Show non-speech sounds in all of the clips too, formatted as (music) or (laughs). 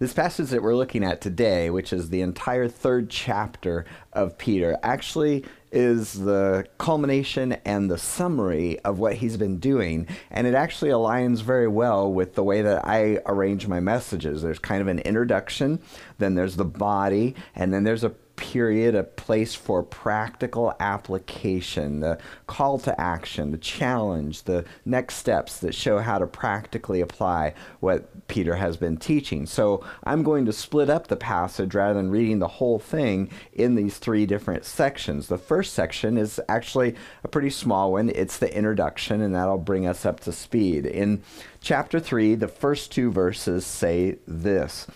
This passage that we're looking at today, which is the entire third chapter of Peter, actually is the culmination and the summary of what he's been doing. And it actually aligns very well with the way that I arrange my messages. There's kind of an introduction, then there's the body, and then there's a period, a place for practical application, the call to action, the challenge, the next steps that show how to practically apply what Peter has been teaching. So I'm going to split up the passage rather than reading the whole thing in these three different sections. The first section is actually a pretty small one, it's the introduction, and that'll bring us up to speed. In chapter 3, the first two verses say this.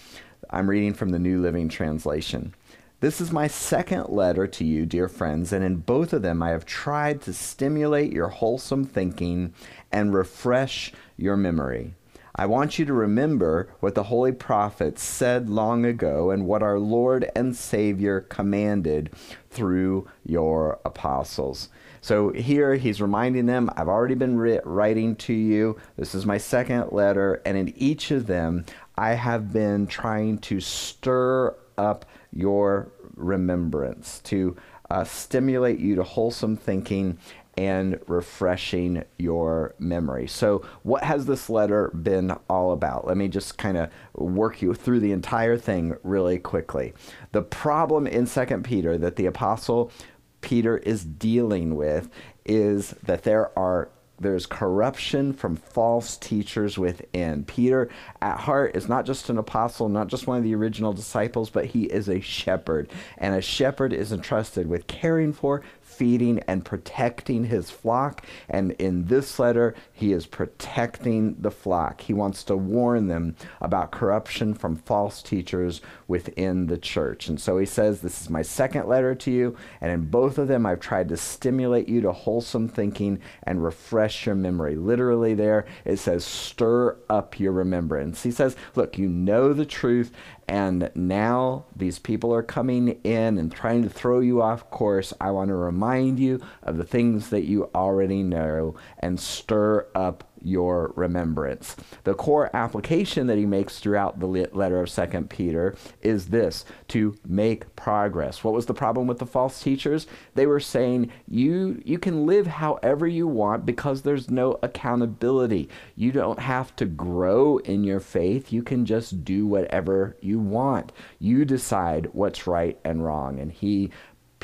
I'm reading from the New Living Translation. This is my second letter to you, dear friends, and in both of them I have tried to stimulate your wholesome thinking and refresh your memory. I want you to remember what the holy prophets said long ago and what our Lord and Savior commanded through your apostles. So here he's reminding them, I've already been writing to you. This is my second letter. And in each of them, I have been trying to stir up your remembrance, to uh, stimulate you to wholesome thinking and refreshing your memory. So, what has this letter been all about? Let me just kind of work you through the entire thing really quickly. The problem in 2 Peter that the apostle Peter is dealing with is that there are there's corruption from false teachers within. Peter, at heart, is not just an apostle, not just one of the original disciples, but he is a shepherd. And a shepherd is entrusted with caring for, feeding and protecting his flock. And in this letter, he is protecting the flock. He wants to warn them about corruption from false teachers within the church. And so he says, This is my second letter to you. And in both of them, I've tried to stimulate you to wholesome thinking and refresh your memory. Literally, there it says, Stir up your remembrance. He says, Look, you know the truth and now these people are coming in and trying to throw you off course. I want to remind you of the things that you already know and stir up your remembrance. The core application that he makes throughout the letter of 2 Peter is this to make progress. What was the problem with the false teachers? They were saying you you can live however you want because there's no accountability. You don't have to grow in your faith. You can just do whatever you want. You decide what's right and wrong. And he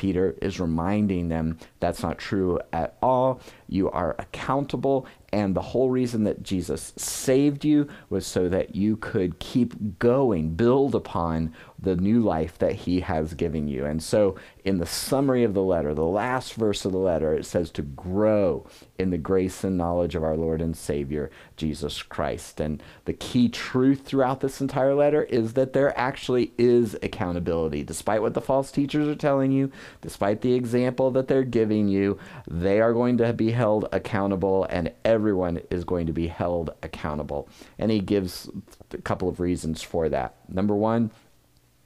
Peter is reminding them that's not true at all. You are accountable and the whole reason that Jesus saved you was so that you could keep going, build upon the new life that he has given you. And so, in the summary of the letter, the last verse of the letter, it says to grow in the grace and knowledge of our Lord and Savior, Jesus Christ. And the key truth throughout this entire letter is that there actually is accountability. Despite what the false teachers are telling you, despite the example that they're giving you, they are going to be held accountable, and everyone is going to be held accountable. And he gives a couple of reasons for that. Number one,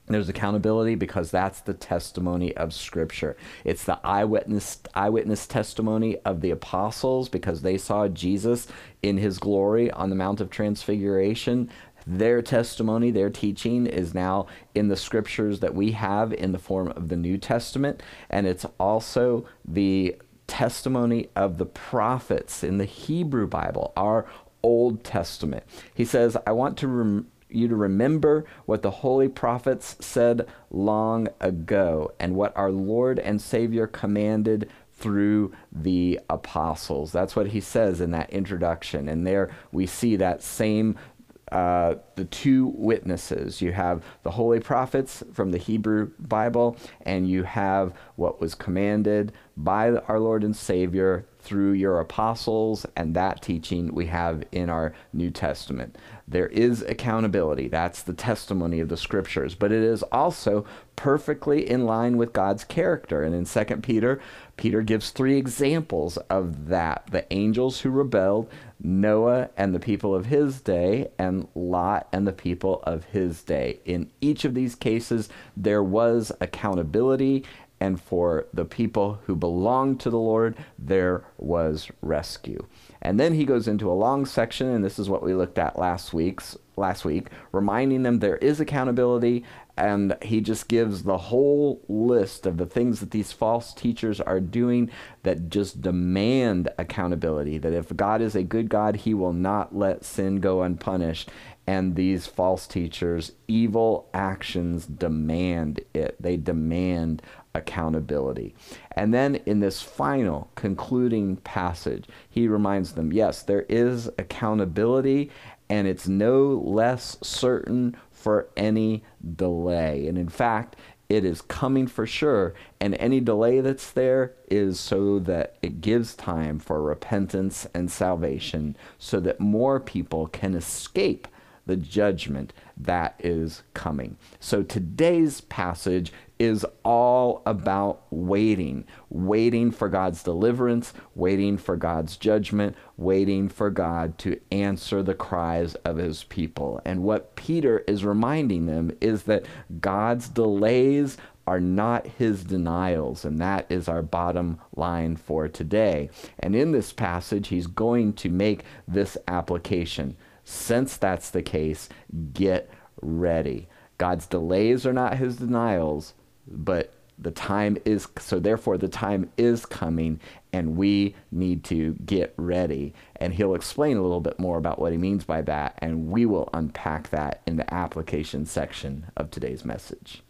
there's accountability because that's the testimony of Scripture. It's the eyewitness eyewitness testimony of the apostles because they saw Jesus in his glory on the Mount of Transfiguration. Their testimony, their teaching is now in the scriptures that we have in the form of the New Testament, and it's also the testimony of the prophets in the Hebrew Bible, our Old Testament. He says, I want to rem- you to remember what the holy prophets said long ago and what our Lord and Savior commanded through the apostles. That's what he says in that introduction. And there we see that same uh, the two witnesses. You have the holy prophets from the Hebrew Bible, and you have what was commanded by our Lord and Savior through your apostles, and that teaching we have in our New Testament. There is accountability. That's the testimony of the scriptures, but it is also perfectly in line with God's character. And in 2 Peter, Peter gives three examples of that the angels who rebelled, Noah and the people of his day, and Lot and the people of his day. In each of these cases, there was accountability and for the people who belonged to the Lord, there was rescue. And then he goes into a long section, and this is what we looked at last week's last week, reminding them there is accountability, and he just gives the whole list of the things that these false teachers are doing that just demand accountability. That if God is a good God, he will not let sin go unpunished. And these false teachers, evil actions demand it. They demand accountability. And then in this final concluding passage, he reminds them yes, there is accountability, and it's no less certain for any delay. And in fact, it is coming for sure, and any delay that's there is so that it gives time for repentance and salvation so that more people can escape the judgment that is coming. So today's passage is all about waiting, waiting for God's deliverance, waiting for God's judgment, waiting for God to answer the cries of his people. And what Peter is reminding them is that God's delays are not his denials, and that is our bottom line for today. And in this passage, he's going to make this application. Since that's the case, get ready. God's delays are not his denials, but the time is so therefore the time is coming and we need to get ready and he'll explain a little bit more about what he means by that and we will unpack that in the application section of today's message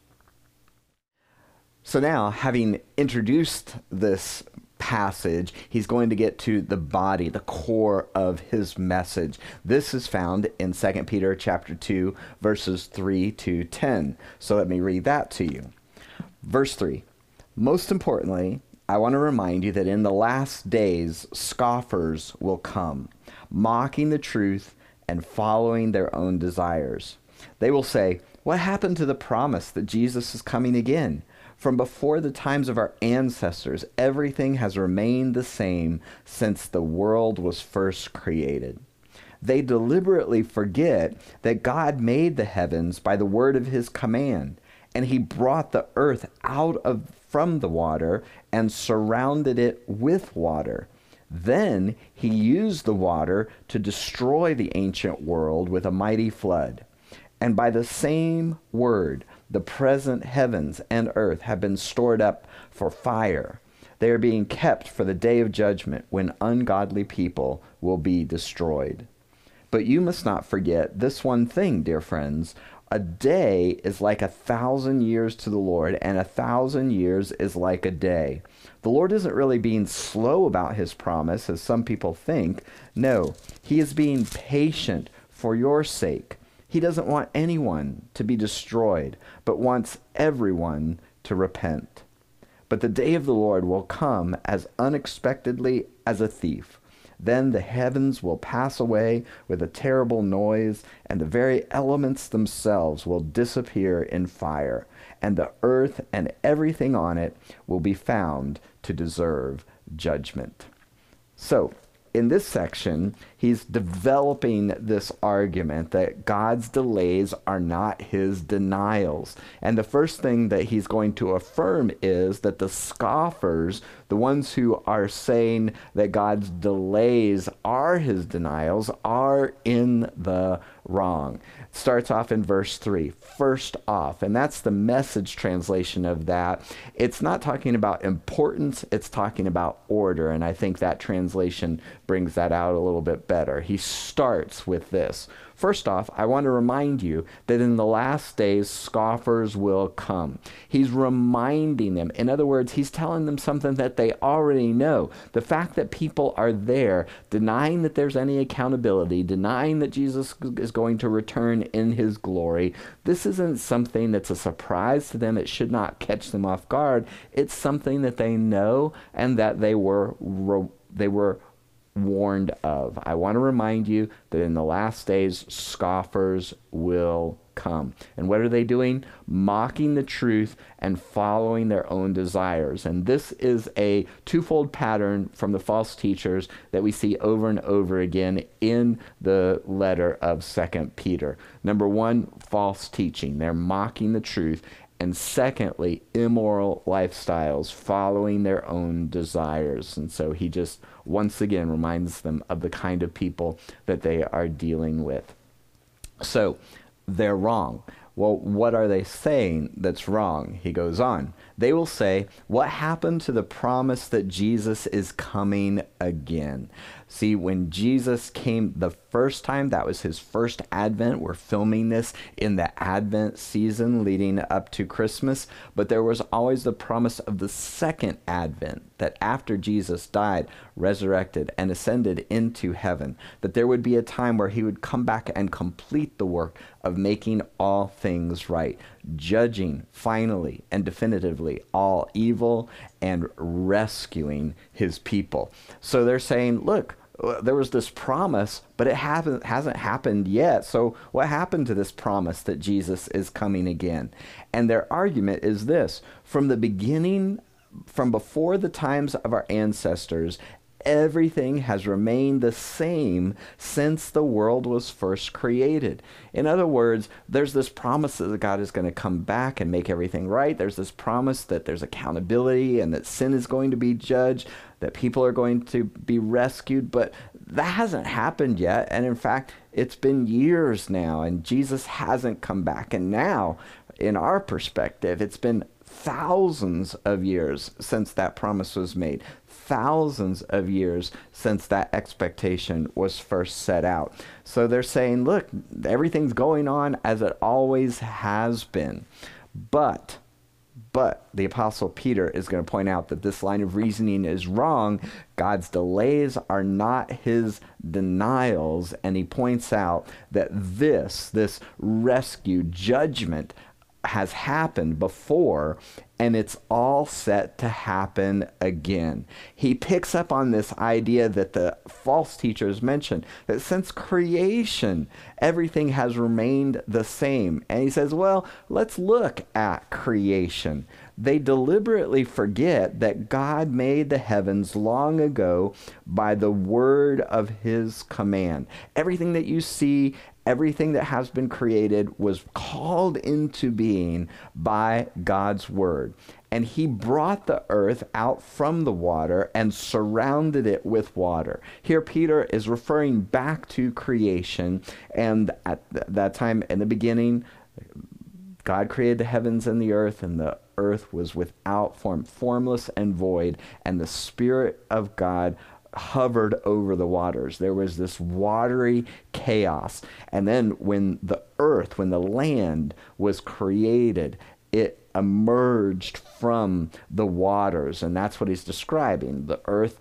so now having introduced this passage, he's going to get to the body, the core of his message. This is found in 2 Peter chapter 2 verses 3 to 10. So let me read that to you. Verse 3. Most importantly, I want to remind you that in the last days scoffers will come, mocking the truth and following their own desires. They will say, "What happened to the promise that Jesus is coming again?" From before the times of our ancestors, everything has remained the same since the world was first created. They deliberately forget that God made the heavens by the word of his command, and he brought the earth out of from the water and surrounded it with water. Then he used the water to destroy the ancient world with a mighty flood. And by the same word, the present heavens and earth have been stored up for fire. They are being kept for the day of judgment when ungodly people will be destroyed. But you must not forget this one thing, dear friends. A day is like a thousand years to the Lord, and a thousand years is like a day. The Lord isn't really being slow about his promise, as some people think. No, he is being patient for your sake he doesn't want anyone to be destroyed, but wants everyone to repent. But the day of the Lord will come as unexpectedly as a thief. Then the heavens will pass away with a terrible noise, and the very elements themselves will disappear in fire, and the earth and everything on it will be found to deserve judgment. So, in this section, he's developing this argument that God's delays are not his denials. And the first thing that he's going to affirm is that the scoffers, the ones who are saying that God's delays are his denials, are in the wrong. Starts off in verse 3, first off, and that's the message translation of that. It's not talking about importance, it's talking about order, and I think that translation brings that out a little bit better. He starts with this First off, I want to remind you that in the last days, scoffers will come. He's reminding them. In other words, he's telling them something that they already know. The fact that people are there denying that there's any accountability, denying that Jesus is going to return in his glory, this isn't something that's a surprise to them. It should not catch them off guard. It's something that they know and that they were they were warned of. I want to remind you that in the last days, scoffers will come. And what are they doing? Mocking the truth and following their own desires. And this is a twofold pattern from the false teachers that we see over and over again in the letter of Second Peter. Number one, false teaching. They're mocking the truth and secondly, immoral lifestyles, following their own desires. And so he just once again reminds them of the kind of people that they are dealing with. So they're wrong. Well, what are they saying that's wrong? He goes on. They will say, What happened to the promise that Jesus is coming again? See, when Jesus came the first time, that was his first advent. We're filming this in the advent season leading up to Christmas. But there was always the promise of the second advent that after Jesus died, resurrected, and ascended into heaven, that there would be a time where he would come back and complete the work of making all things right, judging finally and definitively all evil and rescuing his people. So they're saying, look, uh, there was this promise, but it hasn't hasn't happened yet. So what happened to this promise that Jesus is coming again? And their argument is this: from the beginning from before the times of our ancestors everything has remained the same since the world was first created. In other words, there's this promise that God is going to come back and make everything right. There's this promise that there's accountability and that sin is going to be judged, that people are going to be rescued, but that hasn't happened yet. And in fact, it's been years now, and Jesus hasn't come back. And now, in our perspective, it's been thousands of years since that promise was made thousands of years since that expectation was first set out. So they're saying, look, everything's going on as it always has been. But but the Apostle Peter is going to point out that this line of reasoning is wrong. God's delays are not his denials. And he points out that this, this rescue judgment, has happened before and it's all set to happen again. He picks up on this idea that the false teachers mentioned that since creation, everything has remained the same. And he says, well, let's look at creation. They deliberately forget that God made the heavens long ago by the word of his command. Everything that you see, everything that has been created was called into being by God's word. And he brought the earth out from the water and surrounded it with water. Here, Peter is referring back to creation. And at th- that time, in the beginning, God created the heavens and the earth, and the earth was without form, formless and void. And the Spirit of God hovered over the waters. There was this watery chaos. And then when the earth, when the land was created, it emerged from the waters. And that's what he's describing. The earth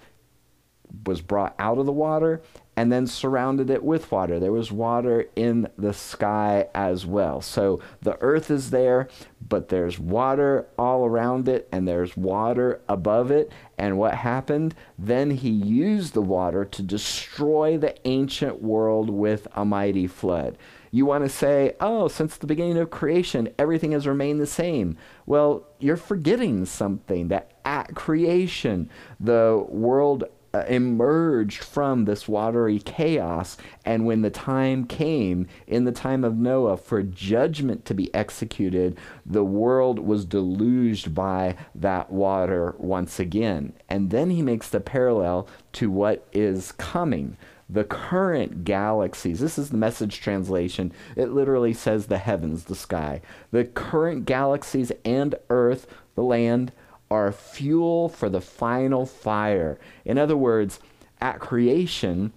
was brought out of the water and then surrounded it with water. There was water in the sky as well. So the earth is there, but there's water all around it, and there's water above it. And what happened? Then he used the water to destroy the ancient world with a mighty flood. You want to say, oh, since the beginning of creation, everything has remained the same. Well, you're forgetting something that at creation, the world Uh, emerged from this watery chaos. And when the time came, in the time of Noah, for judgment to be executed, the world was deluged by that water once again. And then he makes the parallel to what is coming. The current galaxies, this is the message translation. It literally says the heavens, the sky. The current galaxies and earth, the land, are fuel for the final fire. In other words, at creation,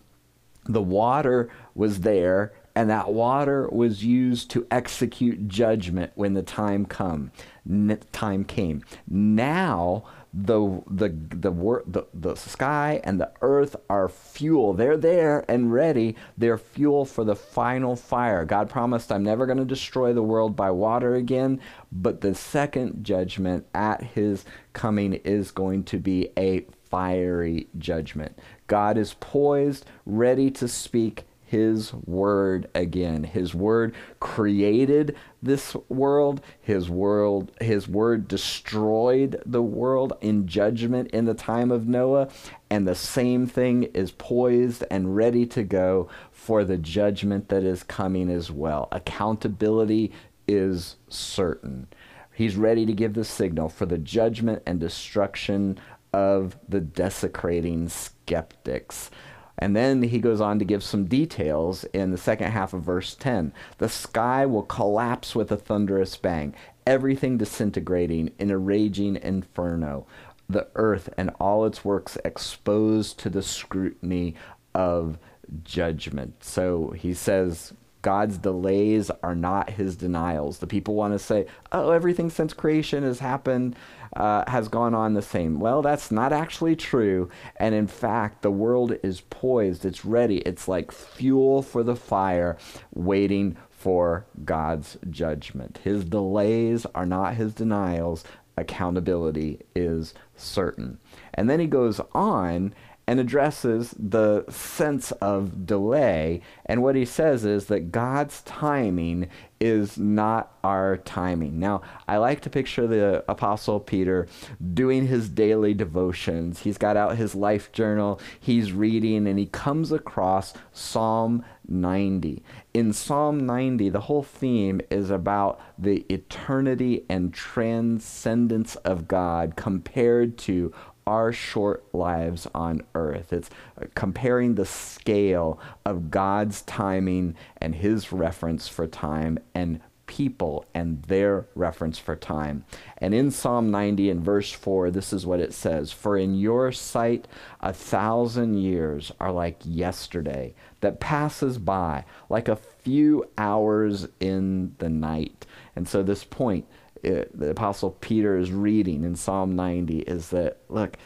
the water was there and that water was used to execute judgment when the time come N- time came now the the the, wor- the the sky and the earth are fuel. They're there and ready. They're fuel for the final fire. God promised, "I'm never going to destroy the world by water again." But the second judgment at His coming is going to be a fiery judgment. God is poised, ready to speak his word again. His word created this world. His world his word destroyed the world in judgment in the time of Noah, and the same thing is poised and ready to go for the judgment that is coming as well. Accountability is certain. He's ready to give the signal for the judgment and destruction of the desecrating skeptics And then he goes on to give some details in the second half of verse 10. The sky will collapse with a thunderous bang, everything disintegrating in a raging inferno, the earth and all its works exposed to the scrutiny of judgment. So he says, God's delays are not his denials. The people want to say, oh, everything since creation has happened uh, has gone on the same. Well, that's not actually true. And in fact, the world is poised, it's ready. It's like fuel for the fire, waiting for God's judgment. His delays are not his denials. Accountability is certain. And then he goes on and addresses the sense of delay. And what he says is that God's timing is not our timing. Now, I like to picture the Apostle Peter doing his daily devotions. He's got out his life journal, he's reading, and he comes across Psalm 90. In Psalm 90, the whole theme is about the eternity and transcendence of God compared to our short lives on earth. It's uh, comparing the scale of God's timing and his reference for time and people and their reference for time. And in Psalm 90 and verse 4, this is what it says For in your sight, a thousand years are like yesterday that passes by, like a few hours in the night. And so, this point it, the Apostle Peter is reading in Psalm 90 is that, look,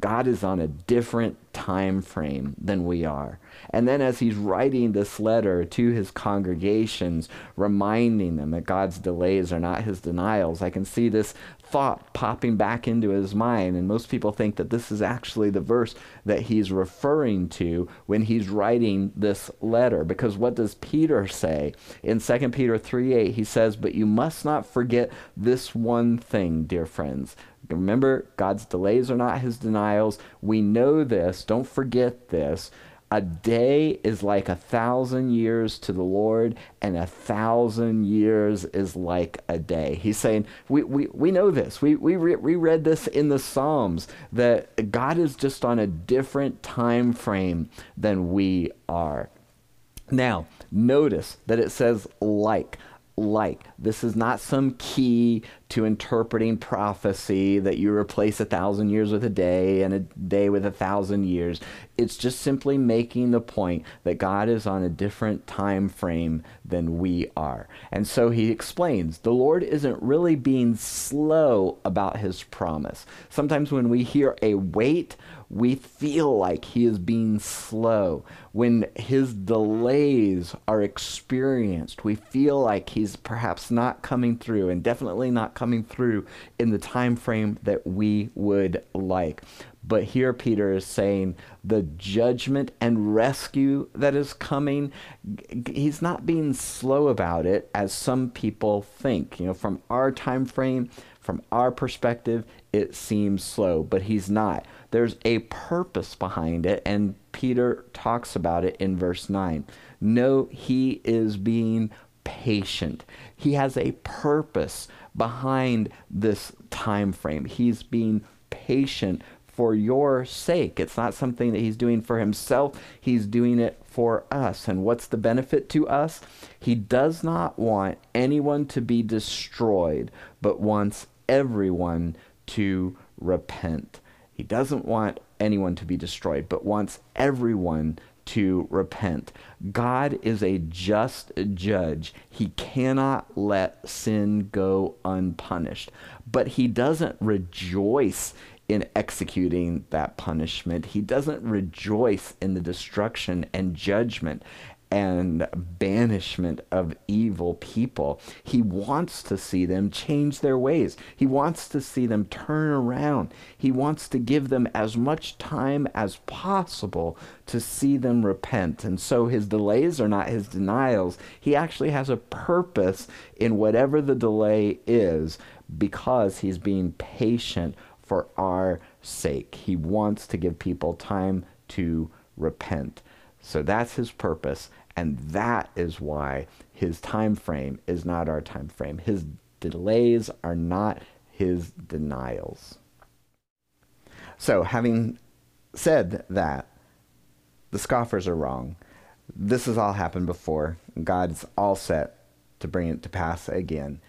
God is on a different time frame than we are. And then as he's writing this letter to his congregations, reminding them that God's delays are not his denials, I can see this thought popping back into his mind. And most people think that this is actually the verse that he's referring to when he's writing this letter. Because what does Peter say? In 2 Peter 3 8, he says, But you must not forget this one thing, dear friends Remember, God's delays are not his denials. We know this. Don't forget this. A day is like a thousand years to the Lord, and a thousand years is like a day. He's saying, we, we, we know this. We, we, re- we read this in the Psalms that God is just on a different time frame than we are. Now, notice that it says like like. This is not some key to interpreting prophecy that you replace a thousand years with a day and a day with a thousand years. It's just simply making the point that God is on a different time frame than we are. And so he explains the Lord isn't really being slow about his promise. Sometimes when we hear a wait, we feel like he is being slow. When his delays are experienced, we feel like he's perhaps not coming through and definitely not coming through in the time frame that we would like. But here Peter is saying the judgment and rescue that is coming, he's not being slow about it as some people think. You know, from our time frame, from our perspective, it seems slow, but he's not. There's a purpose behind it, and Peter talks about it in verse 9. No, he is being patient. He has a purpose behind this time frame. He's being patient for your sake. It's not something that he's doing for himself, he's doing it for us. And what's the benefit to us? He does not want anyone to be destroyed, but wants everyone to repent. He doesn't want anyone to be destroyed, but wants everyone to repent. God is a just judge. He cannot let sin go unpunished. But he doesn't rejoice in executing that punishment. He doesn't rejoice in the destruction and judgment and banishment of evil people. He wants to see them change their ways. He wants to see them turn around. He wants to give them as much time as possible to see them repent. And so his delays are not his denials. He actually has a purpose in whatever the delay is because he's being patient for our sake. He wants to give people time to repent. So that's his purpose. And that is why his time frame is not our time frame. His delays are not his denials. So, having said that, the scoffers are wrong. This has all happened before. God's all set to bring it to pass again.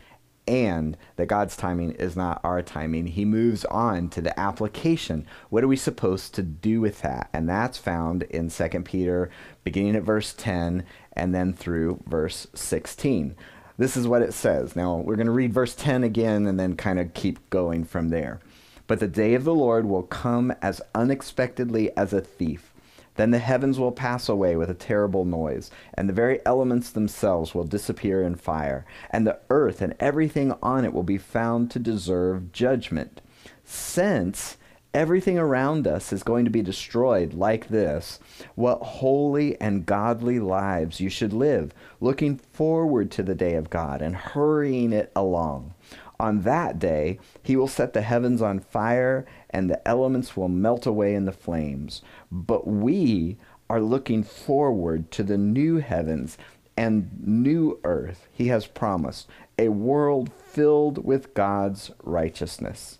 And that God's timing is not our timing. He moves on to the application. What are we supposed to do with that? And that's found in 2 Peter, beginning at verse 10 and then through verse 16. This is what it says. Now, we're going to read verse 10 again and then kind of keep going from there. But the day of the Lord will come as unexpectedly as a thief. Then the heavens will pass away with a terrible noise, and the very elements themselves will disappear in fire, and the earth and everything on it will be found to deserve judgment. Since everything around us is going to be destroyed like this, what holy and godly lives you should live, looking forward to the day of God and hurrying it along. On that day, he will set the heavens on fire, and the elements will melt away in the flames. But we are looking forward to the new heavens and new earth he has promised, a world filled with God's righteousness.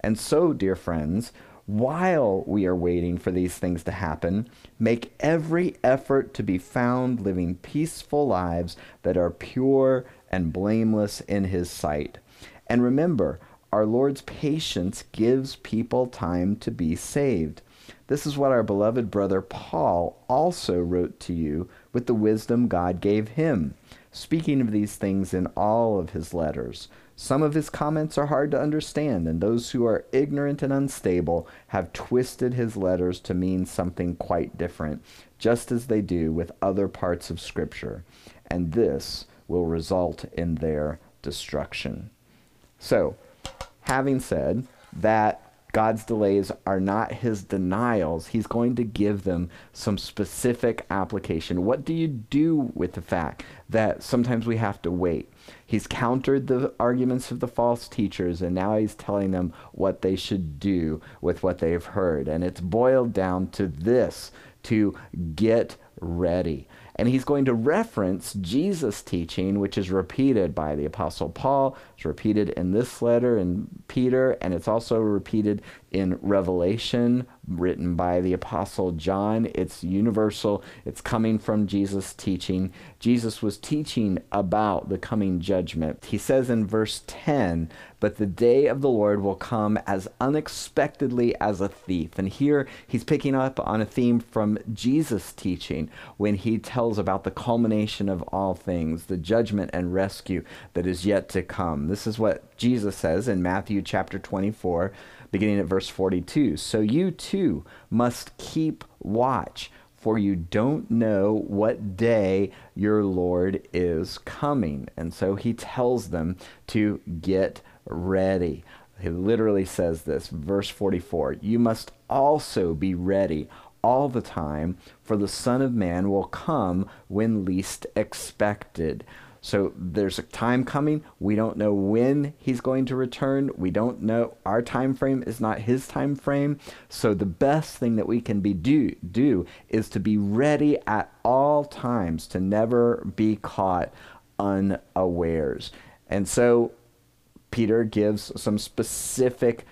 And so, dear friends, while we are waiting for these things to happen, make every effort to be found living peaceful lives that are pure and blameless in his sight. And remember, our Lord's patience gives people time to be saved. This is what our beloved brother Paul also wrote to you with the wisdom God gave him, speaking of these things in all of his letters. Some of his comments are hard to understand, and those who are ignorant and unstable have twisted his letters to mean something quite different, just as they do with other parts of Scripture. And this will result in their destruction. So, having said that God's delays are not his denials, he's going to give them some specific application. What do you do with the fact that sometimes we have to wait? He's countered the arguments of the false teachers, and now he's telling them what they should do with what they've heard. And it's boiled down to this to get ready. And he's going to reference Jesus' teaching, which is repeated by the Apostle Paul. It's repeated in this letter in Peter, and it's also repeated in Revelation, written by the Apostle John. It's universal, it's coming from Jesus' teaching. Jesus was teaching about the coming judgment. He says in verse 10, But the day of the Lord will come as unexpectedly as a thief. And here he's picking up on a theme from Jesus' teaching when he tells about the culmination of all things, the judgment and rescue that is yet to come. This is what Jesus says in Matthew chapter 24 beginning at verse 42. So you too must keep watch, for you don't know what day your Lord is coming. And so he tells them to get ready. He literally says this, verse 44 You must also be ready all the time, for the Son of Man will come when least expected. So there's a time coming. We don't know when he's going to return. We don't know our time frame is not his time frame. So the best thing that we can be do do is to be ready at all times to never be caught unawares. And so Peter gives some specific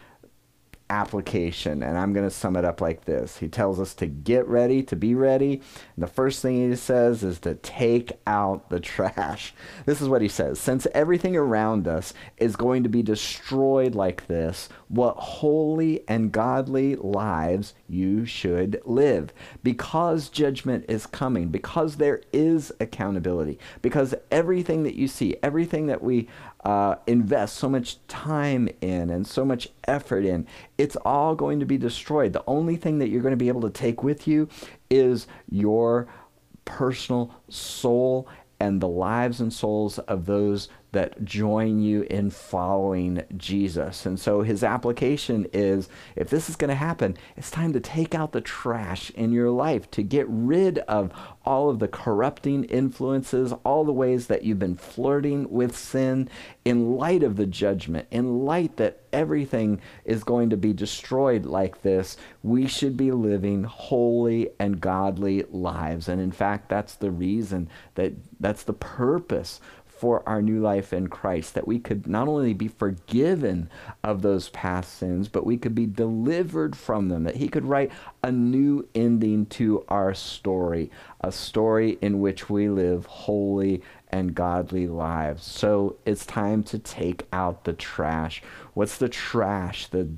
application. And I'm going to sum it up like this He tells us to get ready, to be ready. And the first thing he says is to take out the trash. (laughs) This is what he says Since everything around us is going to be destroyed like this, what holy and godly lives you should live. Because judgment is coming, because there is accountability, because everything that you see, everything that we uh, invest so much time in and so much effort in, it's all going to be destroyed. The only thing that you're going to be able to take with you is your personal soul and the lives and souls of those that join you in following Jesus. And so his application is if this is going to happen, it's time to take out the trash in your life, to get rid of all of the corrupting influences, all the ways that you've been flirting with sin in light of the judgment, in light that everything is going to be destroyed like this. We should be living holy and godly lives. And in fact, that's the reason that that's the purpose for our new life in Christ, that we could not only be forgiven of those past sins, but we could be delivered from them, that He could write a new ending to our story, a story in which we live holy and godly lives. So it's time to take out the trash. What's the trash? The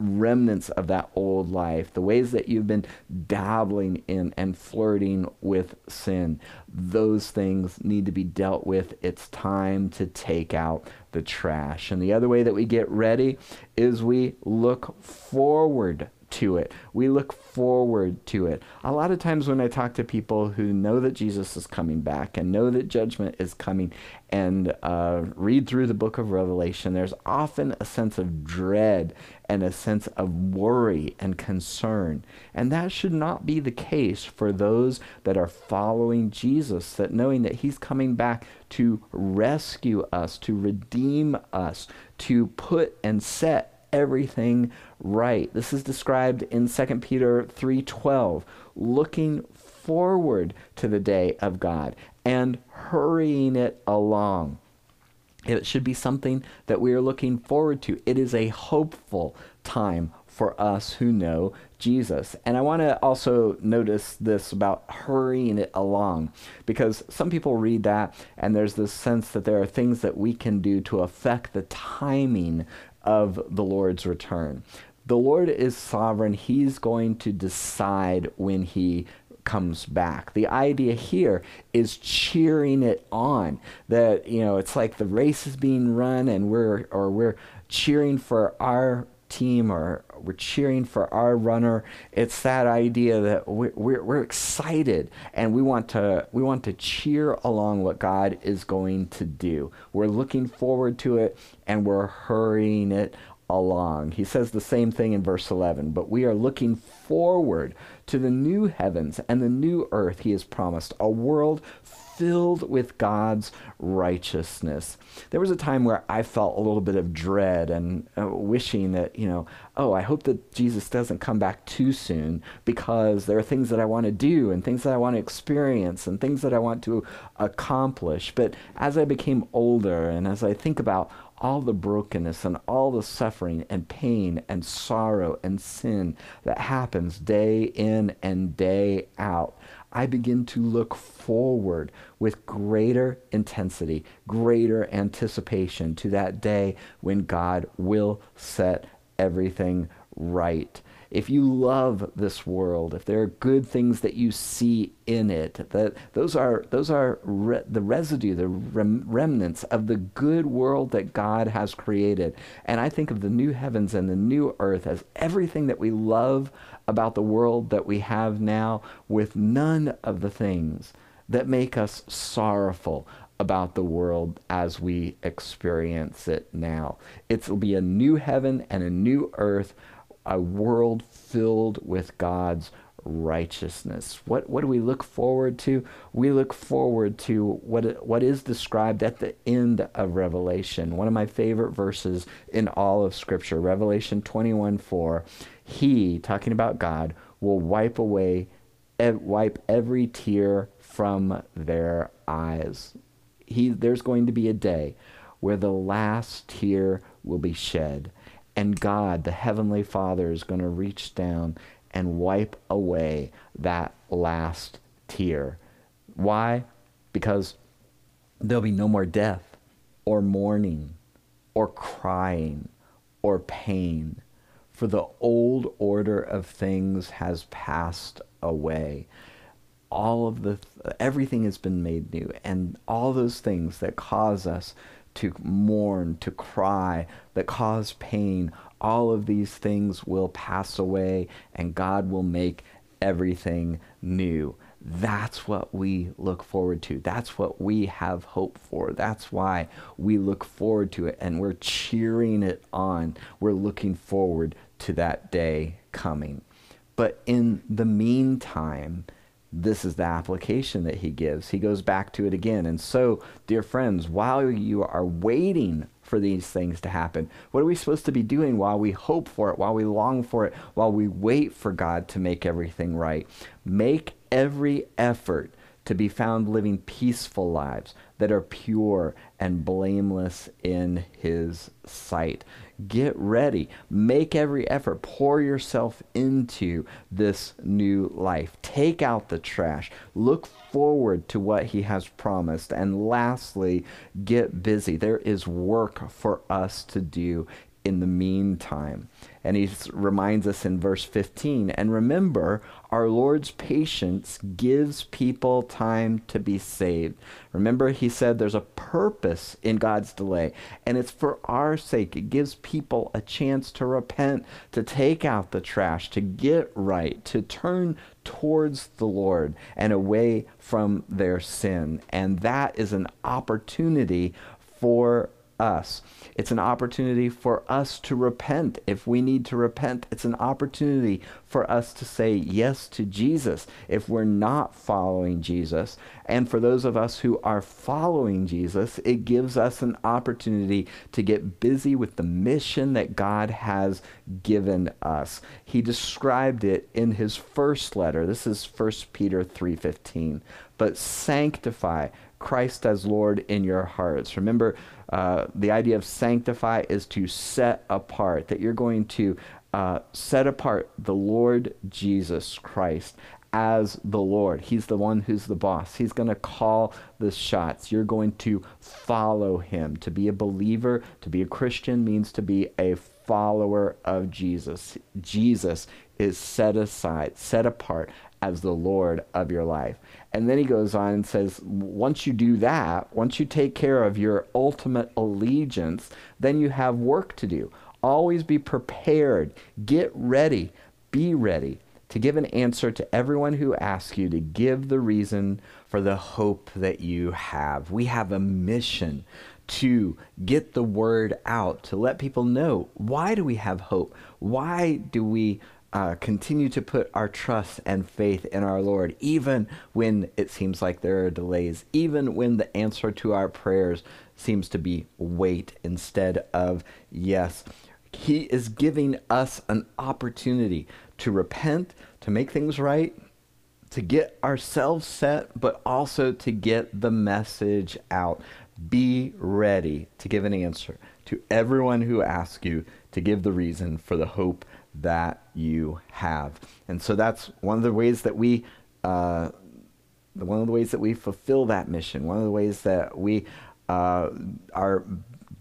remnants of that old life, the ways that you've been dabbling in and flirting with sin, those things need to be dealt with. It's time to take out the trash. And the other way that we get ready is we look forward to it. We look forward to it. A lot of times when I talk to people who know that Jesus is coming back and know that judgment is coming and uh, read through the book of Revelation, there's often a sense of dread and a sense of worry and concern. And that should not be the case for those that are following Jesus, that knowing that he's coming back to rescue us, to redeem us, to put and set everything right. This is described in 2 Peter 3:12, looking forward to the day of God and hurrying it along. It should be something that we are looking forward to. It is a hopeful time for us who know Jesus. And I want to also notice this about hurrying it along because some people read that and there's this sense that there are things that we can do to affect the timing of the Lord's return. The Lord is sovereign. He's going to decide when he comes back. The idea here is cheering it on. That, you know, it's like the race is being run and we're or we're cheering for our team or we're cheering for our runner. It's that idea that we're, we're, we're, excited and we want to we want to cheer along what God is going to do. We're looking forward to it and we're hurrying it along. He says the same thing in verse 11, but we are looking forward to the new heavens and the new earth he has promised, a world filled with God's righteousness. There was a time where I felt a little bit of dread and uh, wishing that, you know, oh, I hope that Jesus doesn't come back too soon because there are things that I want to do and things that I want to experience and things that I want to accomplish. But as I became older and as I think about all the brokenness and all the suffering and pain and sorrow and sin that happens day in and day out, I begin to look forward with greater intensity, greater anticipation to that day when God will set everything right. If you love this world, if there are good things that you see in it, that those are those are re- the residue, the rem- remnants of the good world that God has created. And I think of the new heavens and the new earth as everything that we love about the world that we have now with none of the things that make us sorrowful about the world as we experience it now. It'll be a new heaven and a new earth, a world filled with God's righteousness. What what do we look forward to? We look forward to what what is described at the end of Revelation. One of my favorite verses in all of scripture, Revelation 21:4. He, talking about God, will wipe away wipe every tear from their eyes. He there's going to be a day where the last tear will be shed and God, the heavenly Father is going to reach down and wipe away that last tear. Why? Because there'll be no more death or mourning or crying or pain. For the old order of things has passed away. All of the, everything has been made new. And all those things that cause us to mourn, to cry, that cause pain, all of these things will pass away and God will make everything new. That's what we look forward to. That's what we have hope for. That's why we look forward to it and we're cheering it on. We're looking forward to that day coming. But in the meantime, this is the application that he gives. He goes back to it again. And so, dear friends, while you are waiting for these things to happen, what are we supposed to be doing while we hope for it, while we long for it, while we wait for God to make everything right? Make every effort to be found living peaceful lives that are pure and blameless in His sight. Get ready. Make every effort. Pour yourself into this new life. Take out the trash. Look forward to what He has promised. And lastly, get busy. There is work for us to do in the meantime. And he reminds us in verse 15 and remember, our Lord's patience gives people time to be saved. Remember, he said there's a purpose in God's delay, and it's for our sake. It gives people a chance to repent, to take out the trash, to get right, to turn towards the Lord and away from their sin. And that is an opportunity for us. It's an opportunity for us to repent. If we need to repent, it's an opportunity for us to say yes to Jesus if we're not following Jesus. And for those of us who are following Jesus, it gives us an opportunity to get busy with the mission that God has given us. He described it in his first letter. This is 1 Peter 3:15. But sanctify Christ as Lord in your hearts. Remember, uh, the idea of sanctify is to set apart, that you're going to uh, set apart the Lord Jesus Christ as the Lord. He's the one who's the boss. He's going to call the shots. You're going to follow him. To be a believer, to be a Christian, means to be a follower of Jesus. Jesus is set aside, set apart as the Lord of your life. And then he goes on and says, once you do that, once you take care of your ultimate allegiance, then you have work to do. Always be prepared. Get ready. Be ready to give an answer to everyone who asks you to give the reason for the hope that you have. We have a mission to get the word out, to let people know why do we have hope? Why do we uh, continue to put our trust and faith in our Lord, even when it seems like there are delays, even when the answer to our prayers seems to be wait instead of yes. He is giving us an opportunity to repent, to make things right, to get ourselves set, but also to get the message out. Be ready to give an answer to everyone who asks you to give the reason for the hope that you have. And so that's one of the ways that we, uh, one of the ways that we fulfill that mission. One of the ways that we uh, are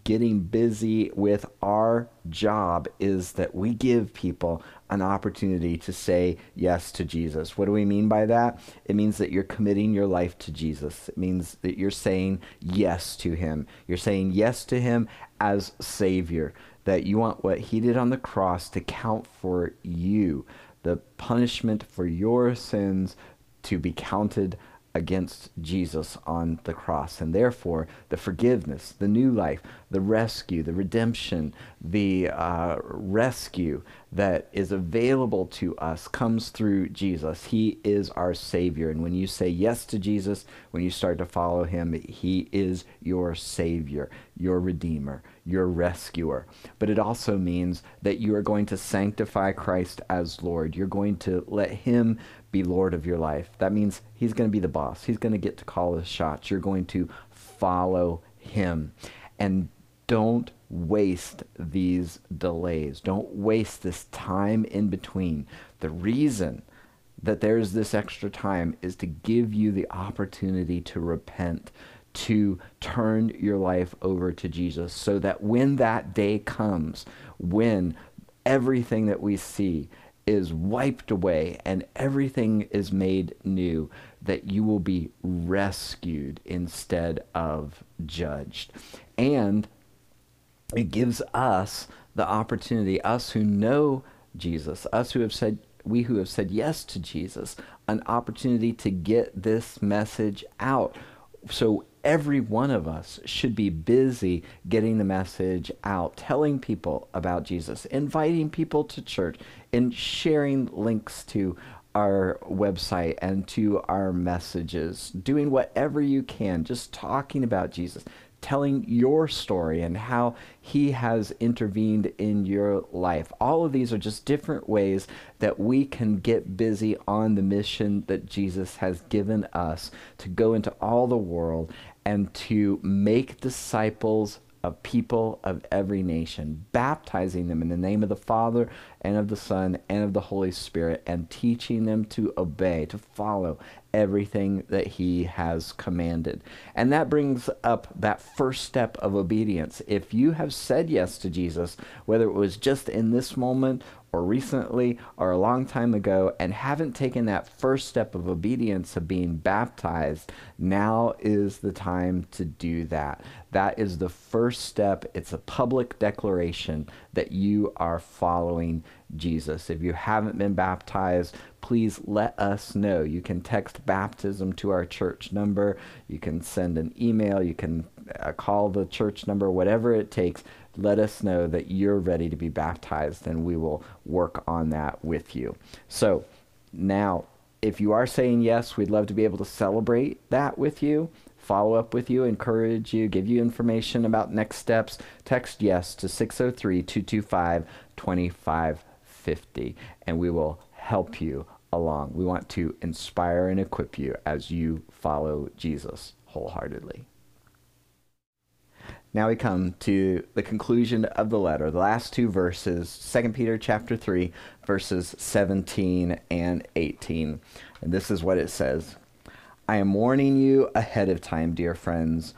getting busy with our job is that we give people an opportunity to say yes to Jesus. What do we mean by that? It means that you're committing your life to Jesus. It means that you're saying yes to him. You're saying yes to him as Savior that you want what he did on the cross to count for you, the punishment for your sins to be counted against Jesus on the cross. And therefore, the forgiveness, the new life, the rescue, the redemption, the uh, rescue that is available to us comes through Jesus. He is our Savior. And when you say yes to Jesus, when you start to follow Him, He is your Savior, your Redeemer, your Rescuer. But it also means that you are going to sanctify Christ as Lord. You're going to let Him be Lord of your life. That means He's going to be the boss. He's going to get to call the shots. You're going to follow Him. And don't waste these delays. Don't waste this time in between. The reason that there's this extra time is to give you the opportunity to repent, to turn your life over to Jesus, so that when that day comes, when everything that we see is wiped away and everything is made new, that you will be rescued instead of judged. And it gives us the opportunity, us who know Jesus, us who have said, we who have said yes to Jesus, an opportunity to get this message out. So every one of us should be busy getting the message out, telling people about Jesus, inviting people to church, and sharing links to our website and to our messages, doing whatever you can, just talking about Jesus, telling your story and how he has intervened in your life. All of these are just different ways that we can get busy on the mission that Jesus has given us to go into all the world and to make disciples of people of every nation, baptizing them in the name of the Father and of the Son and of the Holy Spirit, and teaching them to obey, to follow everything that He has commanded. And that brings up that first step of obedience. If you have said yes to Jesus, whether it was just in this moment or recently or a long time ago and haven't taken that first step of obedience of being baptized, now is the time to do that. That is the first step. It's a public declaration that you are following Jesus. If you haven't been baptized, please let us know. You can text baptism to our church number. You can send an email. You can uh, call the church number, whatever it takes let us know that you're ready to be baptized, and we will work on that with you. So now, if you are saying yes, we'd love to be able to celebrate that with you, follow up with you, encourage you, give you information about next steps. Text yes to 603 225 2550, and we will help you along. We want to inspire and equip you as you follow Jesus wholeheartedly. Now we come to the conclusion of the letter, the last two verses, 2 Peter chapter 3, verses 17 and 18. And this is what it says I am warning you ahead of time, dear friends.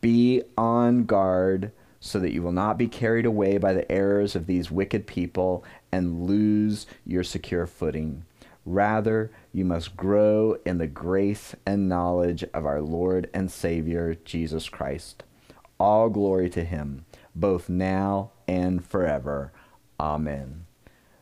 Be on guard so that you will not be carried away by the errors of these wicked people and lose your secure footing. Rather, you must grow in the grace and knowledge of our Lord and Savior, Jesus Christ. All glory to him, both now and forever. Amen.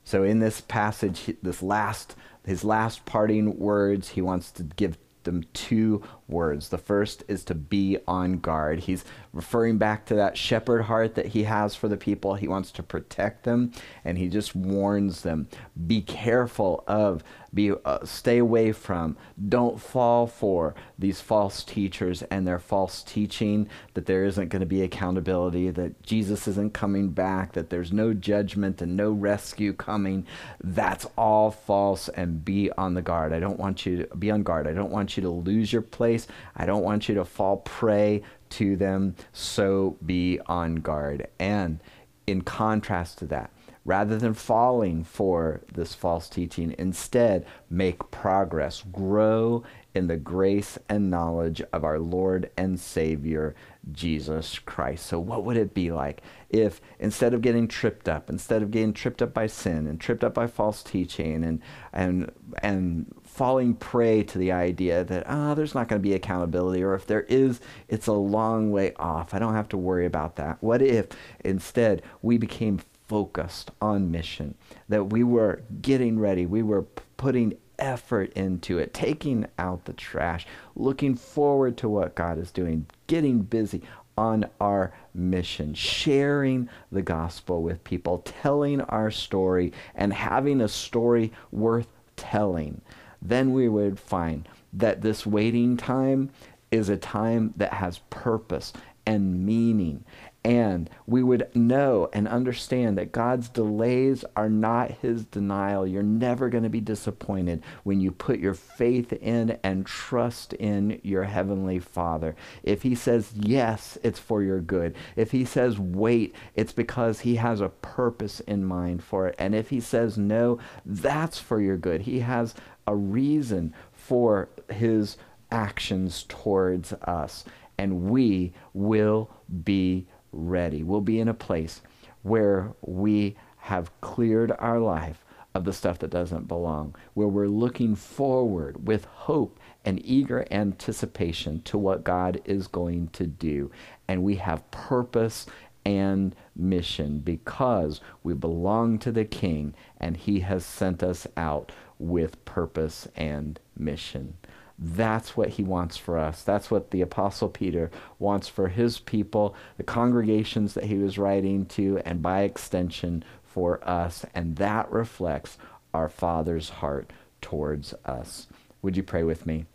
So in this passage, this last his last parting words, he wants to give them two words. The first is to be on guard. He's referring back to that shepherd heart that he has for the people. He wants to protect them, and he just warns them be careful of, be, uh, stay away from, don't fall for these false teachers and their false teaching, that there isn't going to be accountability, that Jesus isn't coming back, that there's no judgment and no rescue coming. That's all false, and be on the guard. I don't want you to be on guard. I don't want you to lose your place. I don't want you to fall prey to them. So be on guard. And in contrast to that, rather than falling for this false teaching, instead make progress, grow in the grace and knowledge of our Lord and Savior, Jesus Christ. So, what would it be like if instead of getting tripped up, instead of getting tripped up by sin and tripped up by false teaching and, and, and falling prey to the idea that, ah, oh, there's not going to be accountability, or if there is, it's a long way off. I don't have to worry about that. What if instead we became focused on mission, that we were getting ready, we were p- putting effort into it, taking out the trash, looking forward to what God is doing, getting busy on our mission, sharing the gospel with people, telling our story, and having a story worth telling then we would find that this waiting time is a time that has purpose and meaning. And we would know and understand that God's delays are not his denial. You're never going to be disappointed when you put your faith in and trust in your heavenly Father. If he says yes, it's for your good. If he says wait, it's because he has a purpose in mind for it. And if he says no, that's for your good. He has a reason for his actions towards us. And we will be ready. We'll be in a place where we have cleared our life of the stuff that doesn't belong, where we're looking forward with hope and eager anticipation to what God is going to do. And we have purpose and mission because we belong to the King and He has sent us out with purpose and mission. That's what he wants for us. That's what the Apostle Peter wants for his people, the congregations that he was writing to, and by extension for us. And that reflects our Father's heart towards us. Would you pray with me?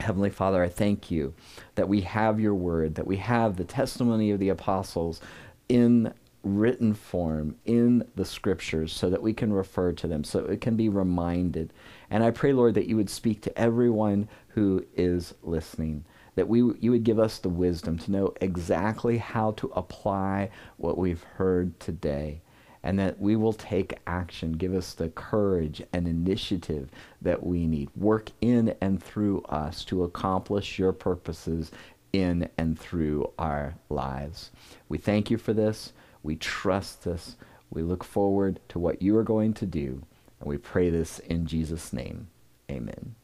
Heavenly Father, I thank you that we have your word, that we have the testimony of the apostles in written form in the scriptures so that we can refer to them, so it can be reminded. And I pray, Lord, that you would speak to everyone who is listening, that we, you would give us the wisdom to know exactly how to apply what we've heard today and that we will take action. Give us the courage and initiative that we need. Work in and through us to accomplish your purposes in and through our lives. We thank you for this. We trust this. We look forward to what you are going to do. And we pray this in Jesus' name. Amen.